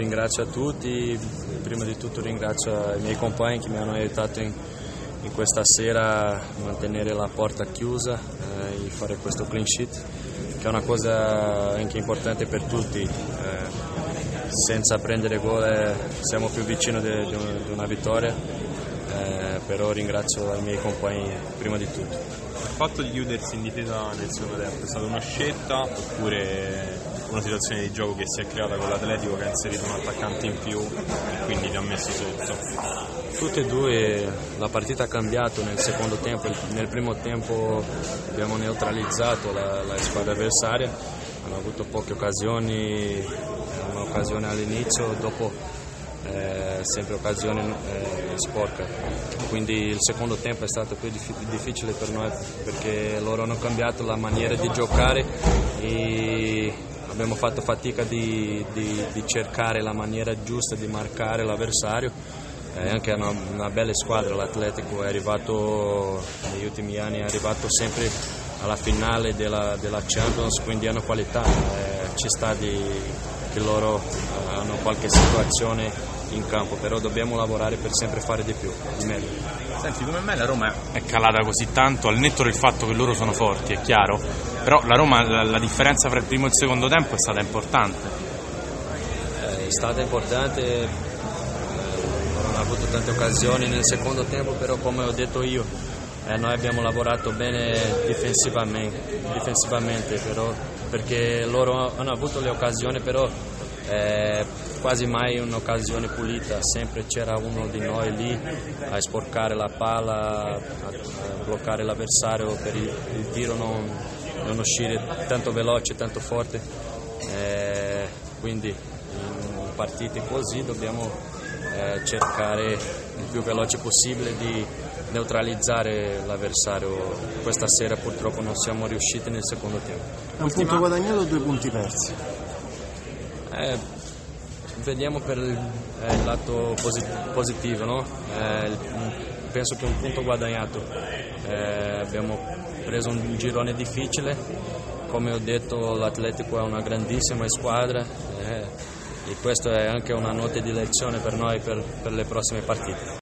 ringrazio a tutti, prima di tutto ringrazio i miei compagni che mi hanno aiutato in, in questa sera a mantenere la porta chiusa eh, e fare questo clean sheet, che è una cosa anche importante per tutti. Eh, senza prendere gol eh, siamo più vicini di una vittoria, eh, però ringrazio i miei compagni prima di tutto. Il fatto di chiudersi in difesa nel secondo tempo è stata una scelta oppure una situazione di gioco che si è creata con l'Atletico che ha inserito un attaccante in più e quindi li ha messi sotto? Tutte e due, la partita ha cambiato nel secondo tempo, nel primo tempo abbiamo neutralizzato la, la squadra avversaria, hanno avuto poche occasioni, un'occasione all'inizio, dopo eh, sempre occasione eh, sporca. Quindi il secondo tempo è stato più difficile per noi perché loro hanno cambiato la maniera di giocare e abbiamo fatto fatica di, di, di cercare la maniera giusta di marcare l'avversario. È anche una, una bella squadra, l'Atletico è arrivato negli ultimi anni, è arrivato sempre alla finale della, della Champions, quindi hanno qualità, eh, ci sta di, che loro eh, hanno qualche situazione in campo, però dobbiamo lavorare per sempre fare di più, di meglio. Senti, come mai la Roma è calata così tanto, al netto del fatto che loro sono forti, è chiaro, però la Roma, la, la differenza tra il primo e il secondo tempo è stata importante. Eh, è stata importante, eh, non ha avuto tante occasioni nel secondo tempo, però come ho detto io, eh, noi abbiamo lavorato bene difensivamente, difensivamente però, perché loro hanno avuto le occasioni, però eh, quasi mai un'occasione pulita, sempre c'era uno di noi lì a sporcare la palla, a, bloccare l'avversario per il, il tiro non, non, uscire tanto veloce, tanto forte. Eh, quindi in partite così dobbiamo eh, cercare il più veloce possibile di neutralizzare l'avversario. Questa sera purtroppo non siamo riusciti nel secondo tempo. Un punto guadagnato o due punti persi? Eh, vediamo per il, eh, il lato posit- positivo, no? eh, penso che un punto guadagnato. Eh, abbiamo preso un girone difficile, come ho detto l'Atletico è una grandissima squadra eh, e questa è anche una nota di lezione per noi per, per le prossime partite.